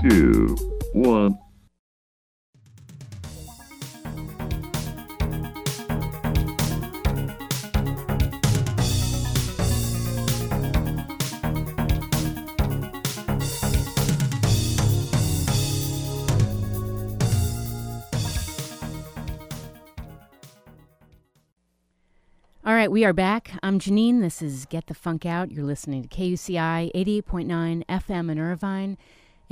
two, one. All right, we are back. I'm Janeane. This is Get the Funk Out. You're listening to KUCI 88.9 FM in Irvine.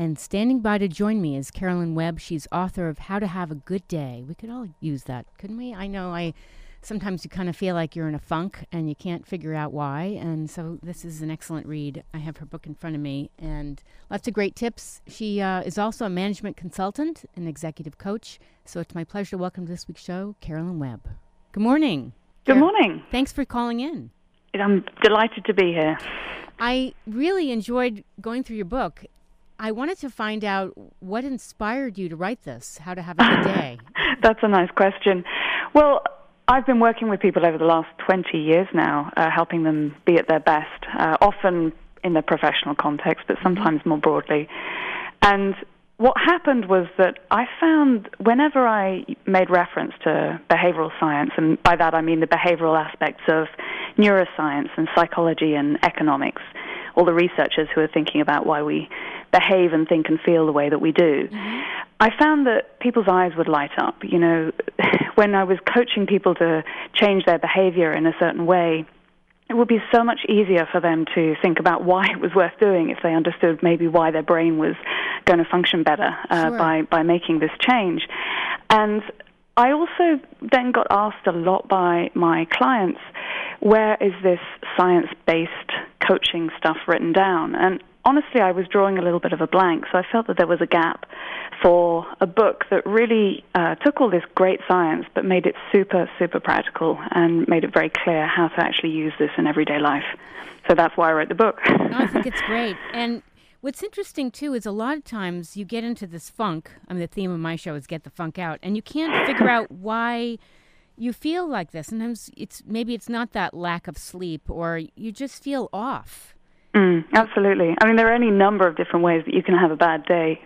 And standing by to join me is Carolyn Webb. She's author of How to Have a Good Day. We could all use that, couldn't we? I know I sometimes you kind of feel like you're in a funk and you can't figure out why. And so this is an excellent read. I have her book in front of me and lots of great tips. She uh, is also a management consultant and executive coach. So it's my pleasure to welcome to this week's show, Carolyn Webb. Good morning. Good Car- morning. Thanks for calling in. I'm delighted to be here. I really enjoyed going through your book. I wanted to find out what inspired you to write this, How to Have a Good Day. That's a nice question. Well, I've been working with people over the last 20 years now, uh, helping them be at their best, uh, often in the professional context, but sometimes more broadly. And what happened was that I found whenever I made reference to behavioral science, and by that I mean the behavioral aspects of neuroscience and psychology and economics, all the researchers who are thinking about why we behave and think and feel the way that we do, I found that people's eyes would light up. You know, when I was coaching people to change their behavior in a certain way, it would be so much easier for them to think about why it was worth doing if they understood maybe why their brain was going to function better uh, Sure. by, by making this change. And I also then got asked a lot by my clients, where is this science based coaching stuff written down? And honestly, I was drawing a little bit of a blank, so I felt that there was a gap for a book that really uh, took all this great science but made it super, super practical and made it very clear how to actually use this in everyday life. So that's why I wrote the book. I think it's great. And what's interesting too is a lot of times you get into this funk. I mean, the theme of my show is get the funk out, and you can't figure out why you feel like this. Sometimes it's maybe it's not that lack of sleep, or you just feel off. Mm, absolutely. I mean, there are any number of different ways that you can have a bad day.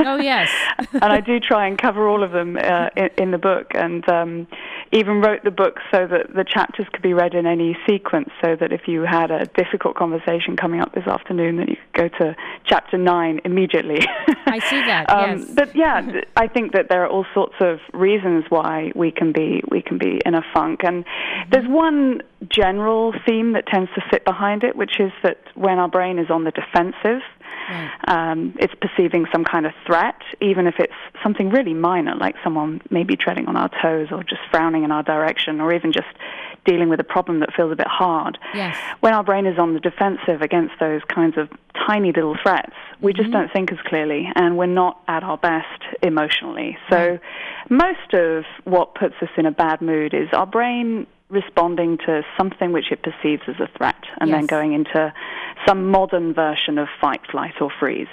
Oh yes. and I do try and cover all of them uh, in, in the book, and um, even wrote the book so that the chapters could be read in any sequence, so that if you had a difficult conversation coming up this afternoon, that you could go to chapter nine immediately. I see that, Um, yes. But yeah, I think that there are all sorts of reasons why we can be we can be in a funk, and there's one general theme that tends to sit behind it, which is that when our brain is on the defensive. Right. Um, it's perceiving some kind of threat, even if it's something really minor, like someone maybe treading on our toes or just frowning in our direction, or even just dealing with a problem that feels a bit hard. Yes. When our brain is on the defensive against those kinds of tiny little threats, we just don't think as clearly and we're not at our best emotionally. So, most of what puts us in a bad mood is our brain responding to something which it perceives as a threat and then going into some modern version of fight, flight, or freeze.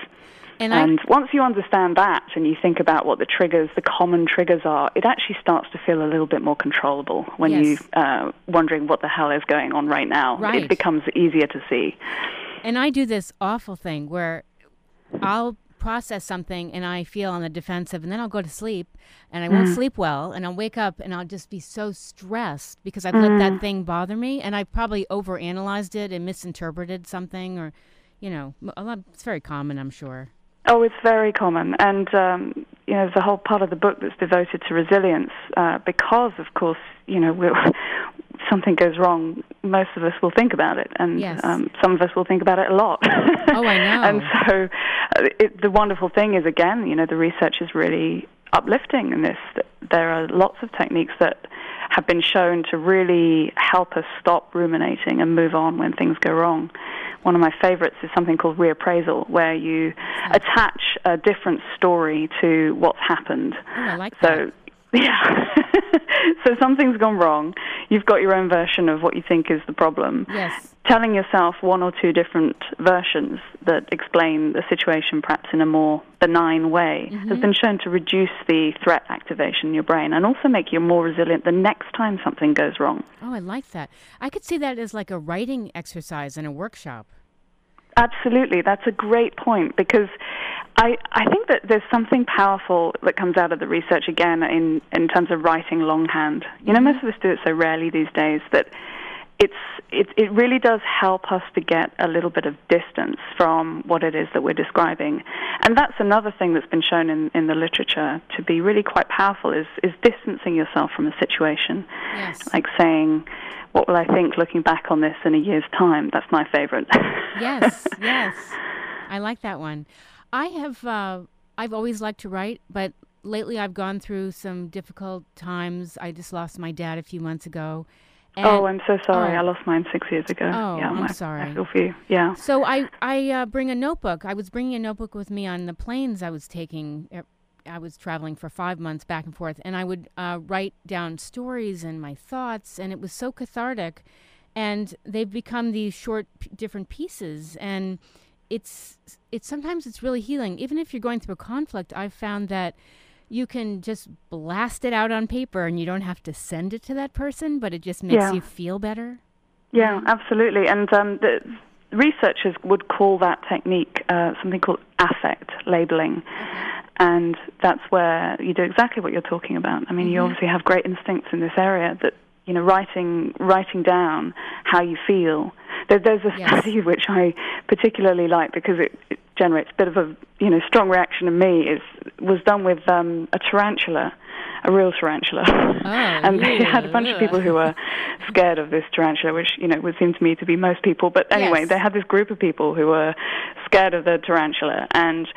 And I- once you understand that and you think about what the triggers, the common triggers are, it actually starts to feel a little bit more controllable when Yes. you uh, wondering what the hell is going on right now. Right. It becomes easier to see. And I do this awful thing where I'll process something and I feel on the defensive, and then I'll go to sleep and I won't sleep well, and I'll wake up and I'll just be so stressed because I've let that thing bother me, and I probably overanalyzed it and misinterpreted something, or you know, lot, it's very common, I'm sure. Oh, it's very common, and um, you know, there's a whole part of the book that's devoted to resilience uh, because, of course, you know, we're, something goes wrong. Most of us will think about it, and Yes. um, some of us will think about it a lot. Oh, I know. and so, Uh, it, the wonderful thing is, again, you know, the research is really uplifting in this. There are lots of techniques that have been shown to really help us stop ruminating and move on when things go wrong. one of my favorites is something called reappraisal, where you hmm. attach a different story to what's happened. Oh, I like So, that. yeah. so something's gone wrong. You've got your own version of what you think is the problem. Yes. Telling yourself one or two different versions that explain the situation perhaps in a more benign way Mm-hmm. has been shown to reduce the threat activation in your brain and also make you more resilient the next time something goes wrong. Oh, I like that. I could see that as like a writing exercise in a workshop. Absolutely, that's a great point because I, I think that there's something powerful that comes out of the research again in, in terms of writing longhand. You know, most of us do it so rarely these days that it's it, it really does help us to get a little bit of distance from what it is that we're describing. And that's another thing that's been shown in, in the literature to be really quite powerful is, is distancing yourself from a situation. Yes. Like saying, what will I think looking back on this in a year's time? That's my favorite. yes, yes. I like that one. I have uh, I've always liked to write, but lately I've gone through some difficult times. I just lost my dad a few months ago. And Oh, I'm so sorry. Oh. I lost mine six years ago. Oh, yeah, I'm I- sorry. I feel for you. Yeah. So I I uh, bring a notebook. I was bringing a notebook with me on the planes I was taking. er, I was traveling for five months back and forth, and I would uh, write down stories and my thoughts, and it was so cathartic. And they've become these short, p- different pieces, and it's it's sometimes it's really healing. Even if you're going through a conflict, I've found that you can just blast it out on paper, and you don't have to send it to that person, but it just makes Yeah. you feel better. Yeah, absolutely. And um, the researchers would call that technique uh, something called affect labeling. And that's where you do exactly what you're talking about. I mean, you obviously have great instincts in this area that, you know, writing, writing down how you feel. There, there's a Yes. study which I particularly like because it, it generates a bit of a, you know, strong reaction in me. Is was done with um, a tarantula, a real tarantula. and they had a bunch of people who were scared of this tarantula, which you know would seem to me to be most people. But anyway, Yes. they had this group of people who were scared of the tarantula, and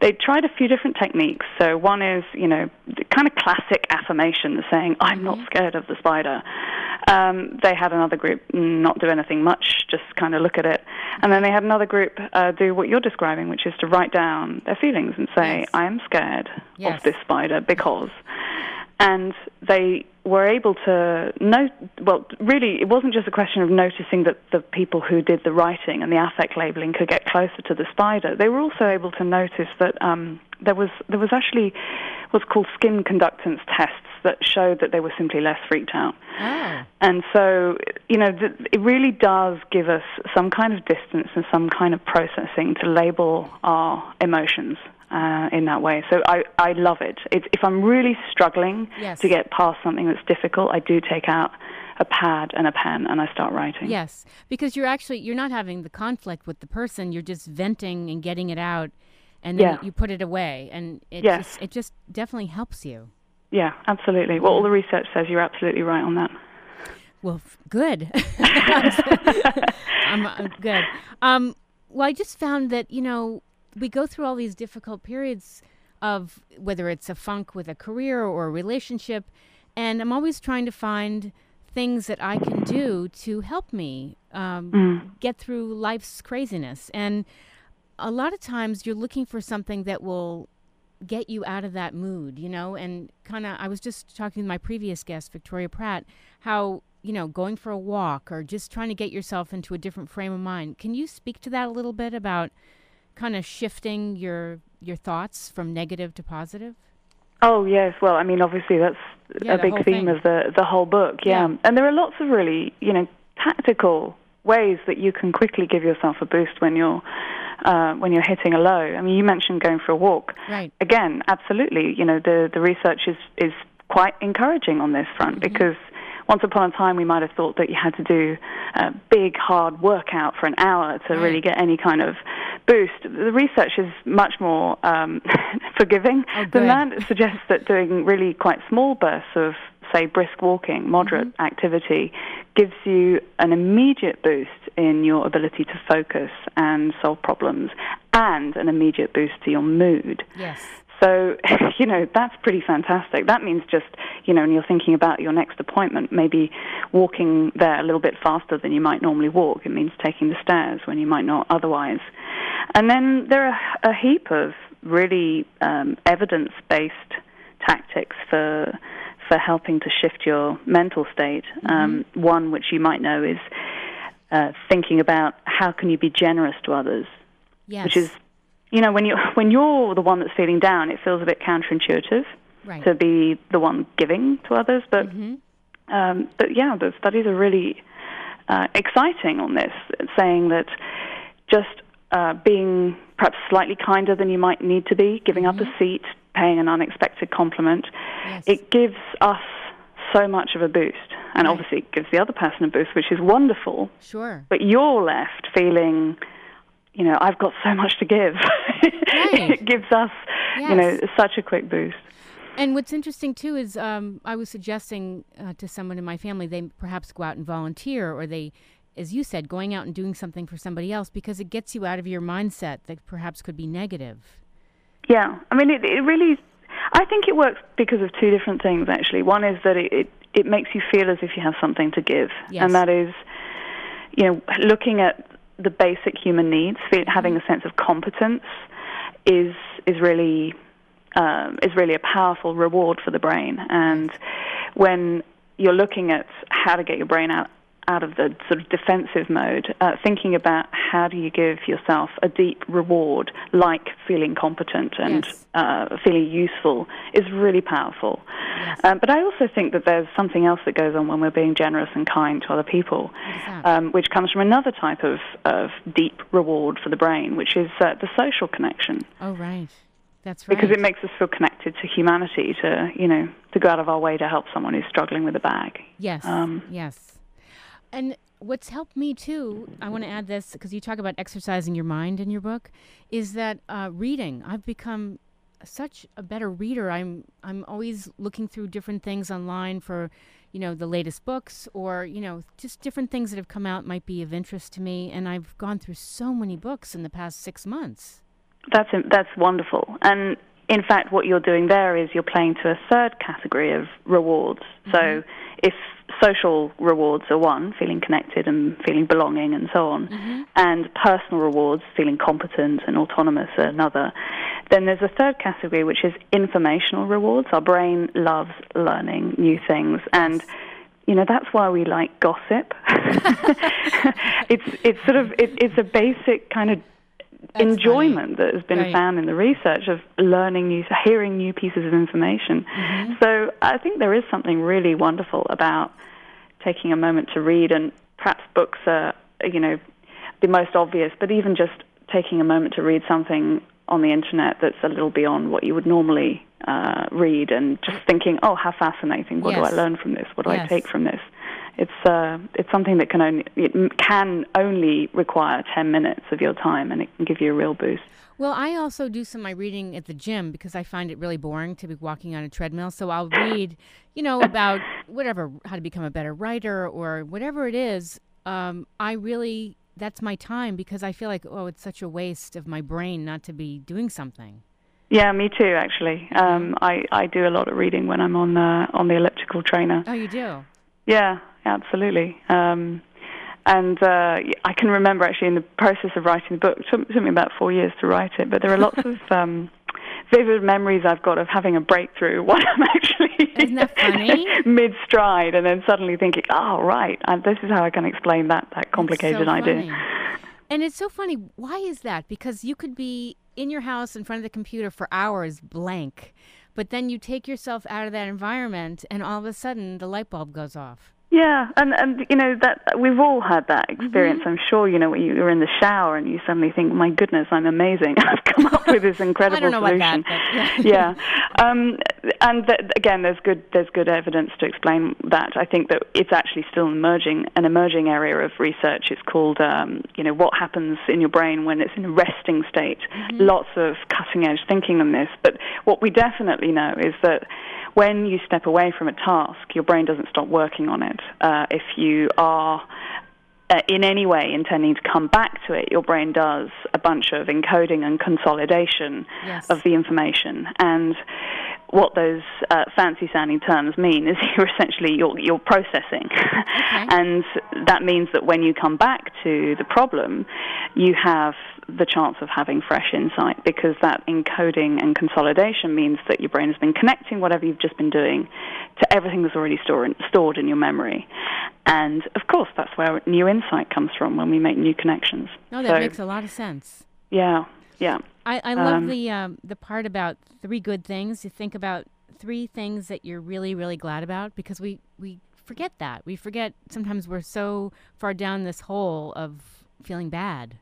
they tried a few different techniques. So one is you know the kind of classic affirmation, saying "I'm not scared of the spider." Um, they had another group not do anything much, just kind of look at it, and then they had another group uh, do what you're describing, which is to write down their feelings and say, Yes. "I am scared Yes. of this spider because." And they were able to note well really it wasn't just a question of noticing that the people who did the writing and the affect labeling could get closer to the spider. They were also able to notice that um, there was there was actually what's called skin conductance tests that showed that they were simply less freaked out. Oh. and so, you know, th- it really does give us some kind of distance and some kind of processing to label our emotions uh, in that way. So I, I love it. It's, if I'm really struggling Yes. to get past something that's difficult, I do take out a pad and a pen and I start writing. Yes, because you're actually you're not having the conflict with the person. You're just venting and getting it out, and then Yeah. you put it away, and it Yes. just it just definitely helps you. Yeah, absolutely. Well, all the research says you're absolutely right on that. Well, f- good. I'm uh, good. Um, well, I just found that you know we go through all these difficult periods of whether it's a funk with a career or a relationship, and I'm always trying to find things that I can do to help me um, get through life's craziness. And a lot of times, you're looking for something that will get you out of that mood, you know, and kind of I was just talking with my previous guest Victoria Pratt how, you know, going for a walk or just trying to get yourself into a different frame of mind. Can you speak to that a little bit about kind of shifting your your thoughts from negative to positive? Oh yes, well, I mean, obviously that's Yeah, a big theme thing. of the the whole book. Yeah. Yeah. and there are lots of really, you know, tactical ways that you can quickly give yourself a boost when you're uh, when you're hitting a low. I mean, you mentioned going for a walk. Right. Again, absolutely. You know, the the research is is quite encouraging on this front Mm-hmm. because. Once upon a time, we might have thought that you had to do a big, hard workout for an hour to really get any kind of boost. The research is much more um, forgiving Oh, than that. It suggests that doing really quite small bursts of, say, brisk walking, moderate Mm-hmm. activity, gives you an immediate boost in your ability to focus and solve problems, and an immediate boost to your mood. Yes. So, you know, that's pretty fantastic. That means just, you know, when you're thinking about your next appointment, maybe walking there a little bit faster than you might normally walk. It means taking the stairs when you might not otherwise. And then there are a heap of really um, evidence based tactics for for helping to shift your mental state. Um, one which you might know is uh, thinking about how can you be generous to others, Yes. which is, you know, when you when you're the one that's feeling down, it feels a bit counterintuitive right. to be the one giving to others. But hmm um, but yeah, the studies are really uh, exciting on this, saying that just uh, being perhaps slightly kinder than you might need to be, giving up a seat, paying an unexpected compliment, Yes. it gives us so much of a boost. And Right. obviously, it gives the other person a boost, which is wonderful. Sure. But you're left feeling, you know, I've got so much to give. it gives us, you know, such a quick boost. And what's interesting too is um, I was suggesting uh, to someone in my family they perhaps go out and volunteer, or they, as you said, going out and doing something for somebody else because it gets you out of your mindset that perhaps could be negative. Yeah, I mean, it, it really. I think it works because of two different things. Actually, one is that it, it it makes you feel as if you have something to give, Yes. and that is, you know, looking at the basic human needs, having a sense of competence, is is really um, is really a powerful reward for the brain. And when you're looking at how to get your brain out out of the sort of defensive mode, uh, thinking about how do you give yourself a deep reward, like feeling competent and Yes. uh, feeling useful, is really powerful. Yes. Um, but I also think that there's something else that goes on when we're being generous and kind to other people, um, which comes from another type of, of deep reward for the brain, which is uh, the social connection Oh, right. That's right. because it makes us feel connected to humanity to you know to go out of our way to help someone who's struggling with a bag Yes. Um, yes. And what's helped me too, I want to add this because you talk about exercising your mind in your book, is that uh, reading. I've become such a better reader. I'm I'm always looking through different things online for, you know, the latest books or you know just different things that have come out might be of interest to me. And I've gone through so many books in the past six months. that's that's wonderful and in fact what you're doing there is you're playing to a third category of rewards so if social rewards are one feeling connected and feeling belonging and so on. Mm-hmm. And personal rewards feeling competent and autonomous are another. Then there's a third category which is informational rewards. Our brain loves learning new things. And you know that's why we like gossip. it's it's sort of it, it's a basic kind of That's enjoyment that has been Right. found in the research of learning new, hearing new pieces of information. Mm-hmm. So I think there is something really wonderful about taking a moment to read, and perhaps books are you know the most obvious, but even just taking a moment to read something on the internet that's a little beyond what you would normally uh, read, and just thinking, oh, how fascinating! What do I learn from this? What do I take from this? It's uh, it's something that can only it can only require ten minutes of your time, and it can give you a real boost. Well, I also do some of my reading at the gym because I find it really boring to be walking on a treadmill. So I'll read, you know, about whatever, how to become a better writer or whatever it is. Um, I really, that's my time because I feel like, oh, it's such a waste of my brain not to be doing something. Yeah, me too. Actually, um, I I do a lot of reading when I'm on uh, on the elliptical trainer. Oh, you do? Yeah, absolutely. Um, and uh, I can remember actually in the process of writing the book, it took, took me about four years to write it, but there are lots of um, vivid memories I've got of having a breakthrough while I'm actually Isn't that funny? mid stride, and then suddenly thinking, "Oh, right, and this is how I can explain that that complicated so idea." And it's so funny. Why is that? Because you could be in your house in front of the computer for hours blank, but then you take yourself out of that environment and all of a sudden the light bulb goes off. Yeah, and and you know that we've all had that experience. Mm-hmm. I'm sure you know when you're in the shower and you suddenly think, "My goodness, I'm amazing! I've come up with this incredible I don't know solution." that, yeah. yeah, um, and th- again, there's good there's good evidence to explain that. I think that it's actually still emerging an emerging area of research. It's called um, you know what happens in your brain when it's in a resting state. Mm-hmm. Lots of cutting edge thinking on this, but what we definitely know is that when you step away from a task, your brain doesn't stop working on it. Uh, if you are uh, in any way intending to come back to it, your brain does a bunch of encoding and consolidation Yes. of the information. And what those uh, fancy sounding terms mean is you're essentially you're, you're processing. and that means that when you come back to the problem, you have the chance of having fresh insight because that encoding and consolidation means that your brain has been connecting whatever you've just been doing to everything that's already stored, stored in your memory. And of course, that's where new insight comes from when we make new connections. No, that So, makes a lot of sense. yeah, yeah. I, I love Um, the um, the part about three good things. You think about three things that you're really really glad about because we we forget that. We forget sometimes we're so far down this hole of feeling bad.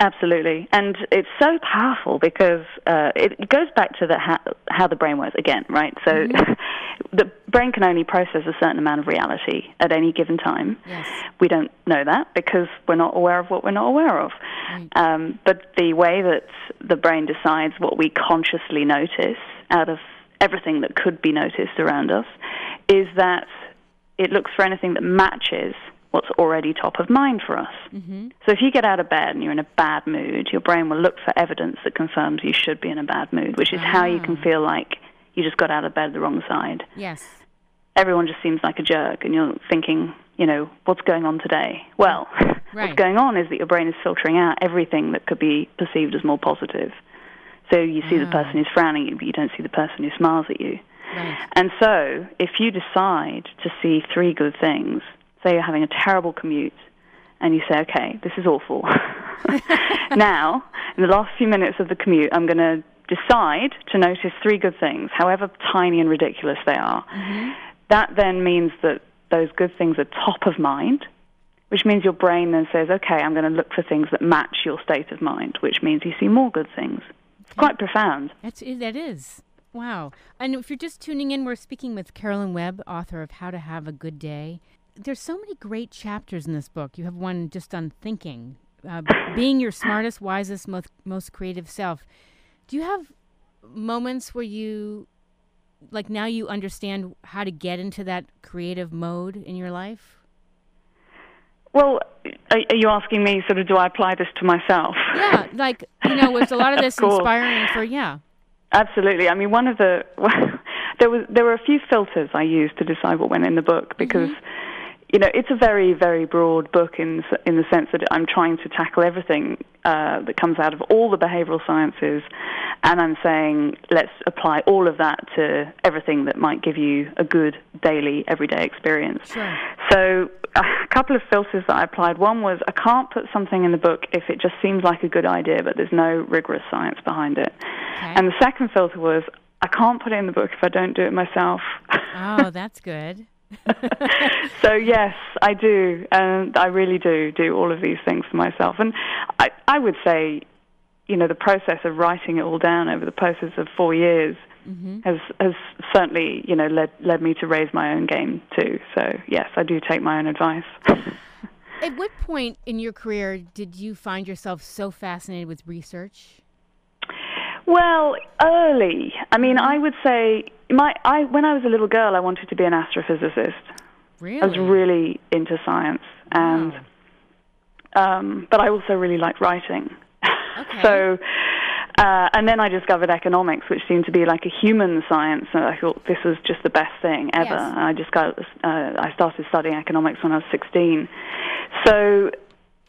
Absolutely, and it's so powerful because uh, it goes back to the how, how the brain works again, right? So the brain can only process a certain amount of reality at any given time. Yes. We don't know that because we're not aware of what we're not aware of. Um, but the way that the brain decides what we consciously notice out of everything that could be noticed around us is that it looks for anything that matches what's already top of mind for us. Mm-hmm. So if you get out of bed and you're in a bad mood, your brain will look for evidence that confirms you should be in a bad mood, which is how you can ah. feel like you just got out of bed the wrong side. Yes. Everyone just seems like a jerk, and you're thinking, you know, what's going on today? Well, Right. what's going on is that your brain is filtering out everything that could be perceived as more positive. So you see the person ah. who's frowning at you, but you don't see the person who smiles at you. Right. And so, if you decide to see three good things, say you're having a terrible commute, and you say, okay, this is awful. now, in the last few minutes of the commute, I'm going to decide to notice three good things, however tiny and ridiculous they are. Mm-hmm. That then means that those good things are top of mind, which means your brain then says, okay, I'm going to look for things that match your state of mind, which means you see more good things. It's quite profound. That's that is. Wow. And if you're just tuning in, we're speaking with Carolyn Webb, author of How to Have a Good Day. There's so many great chapters in this book. You have one just on thinking, uh, being your smartest, wisest, most most creative self. Do you have moments where you like now you understand how to get into that creative mode in your life? Well, are, are you asking me, sort of, do I apply this to myself? Yeah, like you know, with a lot of this course. inspiring for yeah. Absolutely. I mean, one of the there was there were a few filters I used to decide what went in the book because you know it's a very very broad book in in the sense that I'm trying to tackle everything uh, that comes out of all the behavioral sciences, and I'm saying let's apply all of that to everything that might give you a good daily everyday experience. Sure. So a couple of filters that I applied. One was I can't put something in the book if it just seems like a good idea, but there's no rigorous science behind it. And the second filter was I can't put it in the book if I don't do it myself. Oh, that's good. so yes, I do, and I really do do all of these things for myself. And I, I would say, you know, the process of writing it all down over the process of four years mm-hmm. has has certainly, you know, led led me to raise my own game too. So yes, I do take my own advice. At what point in your career did you find yourself so fascinated with research? Well, early. I mean, mm-hmm. I would say my I when I was a little girl, I wanted to be an astrophysicist. Really? I was really into science, and um, but I also really liked writing. Okay. so, uh, and then I discovered economics, which seemed to be like a human science, and I thought this was just the best thing ever. Yes. I just got uh, I started studying economics when I was 16. So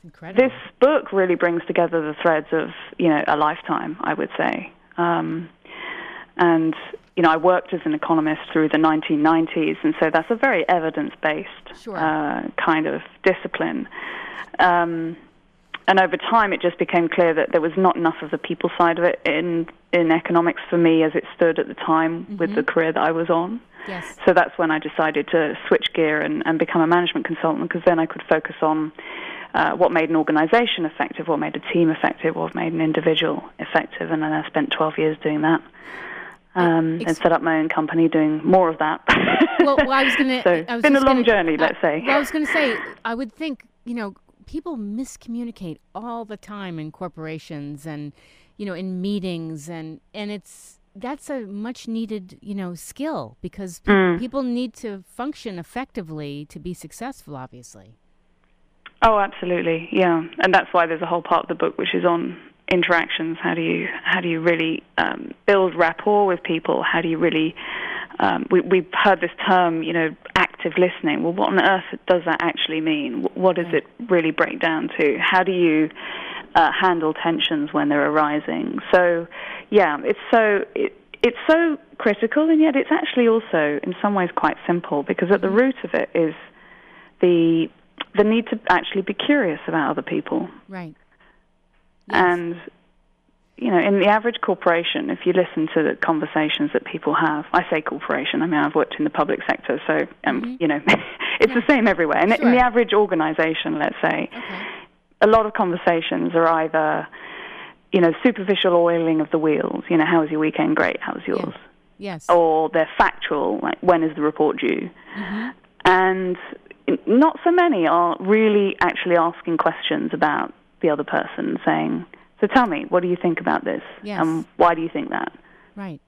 Incredible. this book really brings together the threads of you know a lifetime, I would say. Um, and you know, I worked as an economist through the 1990s, and so that's a very evidence-based Sure. uh, kind of discipline. Um, and over time, it just became clear that there was not enough of the people side of it in in economics for me as it stood at the time with the career that I was on. yes. So that's when I decided to switch gear and, and become a management consultant because then I could focus on uh, what made an organization effective, what made a team effective, what made an individual effective. And then I spent 12 years doing that um, Ex- and set up my own company doing more of that. Well, well, I was gonna. so I it's was been a long gonna- journey, let's say. Well, I was going to say, I would think, you know, people miscommunicate all the time in corporations and, you know, in meetings, and and it's that's a much needed, you know, skill because pe- Mm. people need to function effectively to be successful. Obviously. Oh, absolutely, yeah, and that's why there's a whole part of the book which is on interactions. How do you how do you really um, build rapport with people? How do you really um, we, we've heard this term, you know, active listening. Well, what on earth does that actually mean? What does it really break down to? How do you uh, handle tensions when they're arising? So, yeah, it's so it, it's so critical, and yet it's actually also in some ways quite simple because at the root of it is the the need to actually be curious about other people. Right. And you know, in the average corporation, if you listen to the conversations that people have, I say corporation. I mean, I've worked in the public sector, so um, you know, it's the same everywhere. In, in the average organization, let's say, Okay. a lot of conversations are either, you know, superficial oiling of the wheels. You know, how was your weekend? Great. How was yours? Yes. Or they're factual, like when is the report due? Mm-hmm. And not so many are really actually asking questions about the other person, saying, "So tell me, what do you think about this? Yes. And why do you think that?" Right.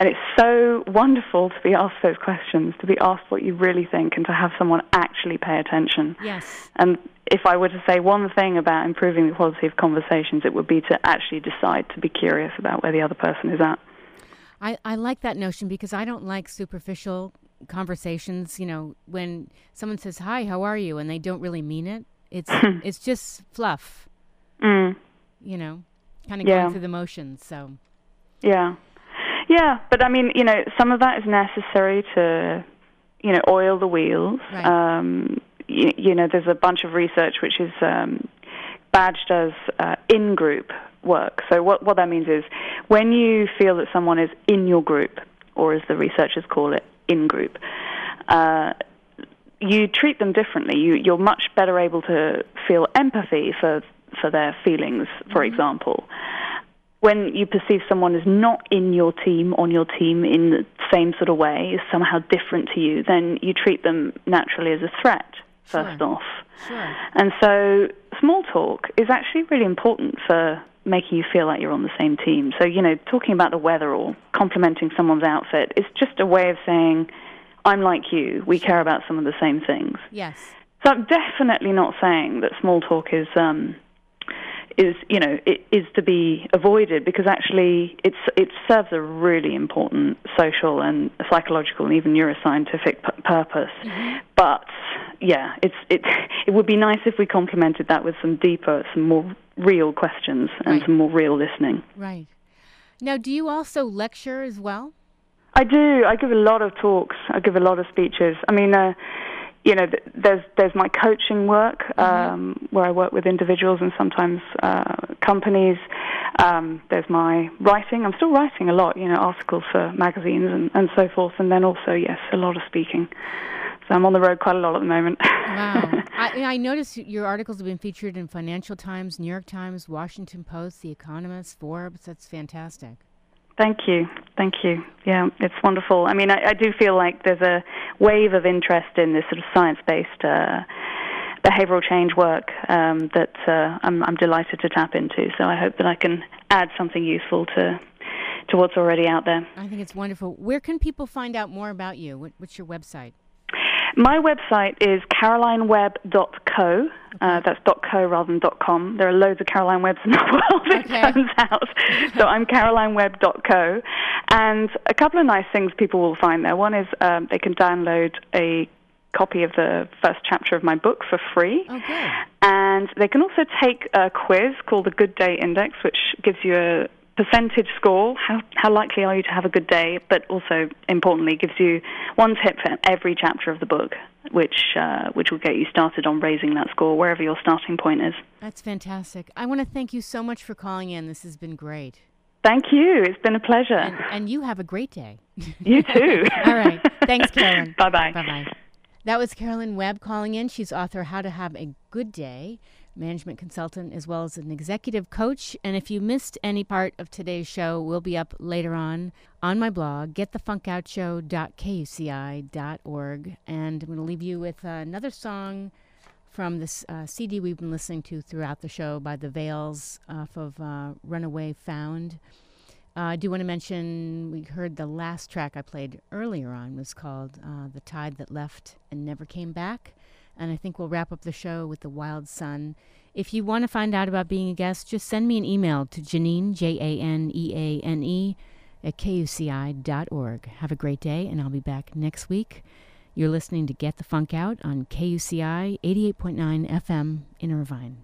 And it's so wonderful to be asked those questions, to be asked what you really think, and to have someone actually pay attention. Yes. And if I were to say one thing about improving the quality of conversations, it would be to actually decide to be curious about where the other person is at. I, I like that notion because I don't like superficial conversations. You know, when someone says, Hi, how are you? and they don't really mean it, it's, it's just fluff, Mm. you know, kind of Yeah. going through the motions. So, Yeah. Yeah, but I mean, you know, some of that is necessary to, you know, oil the wheels. Right. Um, you, you know, there's a bunch of research which is um, badged as uh, in-group work. So what what that means is when you feel that someone is in your group, or as the researchers call it, in-group. Uh, you treat them differently. You, you're much better able to feel empathy for for their feelings, for mm-hmm. example when you perceive someone as not in your team, on your team in the same sort of way, is somehow different to you, then you treat them naturally as a threat, first Sure. off. sure. And so small talk is actually really important for making you feel like you're on the same team. So, you know, talking about the weather or complimenting someone's outfit is just a way of saying, I'm like you, we care about some of the same things. Yes. So I'm definitely not saying that small talk is um, is you know it is to be avoided because actually it's it serves a really important social and psychological and even neuroscientific p- purpose. But yeah, it's it it would be nice if we complemented that with some deeper, some more real questions and Right. some more real listening. Right. Now, do you also lecture as well? I do. I give a lot of talks. I give a lot of speeches. I mean, uh, you know, there's there's my coaching work um, where I work with individuals and sometimes uh, companies. Um, there's my writing. I'm still writing a lot. You know, articles for magazines and, and so forth. And then also, yes, a lot of speaking. So I'm on the road quite a lot at the moment. Wow. I, I noticed your articles have been featured in Financial Times, New York Times, Washington Post, The Economist, Forbes. That's fantastic. Thank you. Thank you. Yeah, it's wonderful. I mean, I, I do feel like there's a wave of interest in this sort of science based uh, behavioral change work um, that uh, I'm, I'm delighted to tap into. So I hope that I can add something useful to, to what's already out there. I think it's wonderful. Where can people find out more about you? What, what's your website? My website is carolinewebb.co. Uh, that's .co rather than .com. There are loads of Caroline Webbs in the world, it Okay. turns out. so I'm carolinewebb.co. And a couple of nice things people will find there. One is um, they can download a copy of the first chapter of my book for free. Oh, good. And they can also take a quiz called the Good Day Index, which gives you a percentage score. How, how likely are you to have a good day? But also, importantly, gives you one tip for every chapter of the book, which, uh, which will get you started on raising that score wherever your starting point is. That's fantastic. I want to thank you so much for calling in. This has been great. Thank you. It's been a pleasure. And, and you have a great day. you too. All right. Thanks, Carolyn. Bye bye. Bye bye. That was Carolyn Webb calling in. She's author How to Have a Good Day, management consultant, as well as an executive coach. And if you missed any part of today's show, we'll be up later on on my blog, getthefunkoutshow.kuci.org. And I'm going to leave you with another song from this uh, CD we've been listening to throughout the show by The Veils off of uh, Runaway Found. Uh, I do want to mention we heard the last track I played earlier on was called uh, The Tide That Left and Never Came Back. And I think we'll wrap up the show with The Wild Son. If you want to find out about being a guest, just send me an email to Janeane, J A N E A N E, at kuci.org. Have a great day, and I'll be back next week. You're listening to Get the Funk Out on KUCI 88.9 FM in Irvine.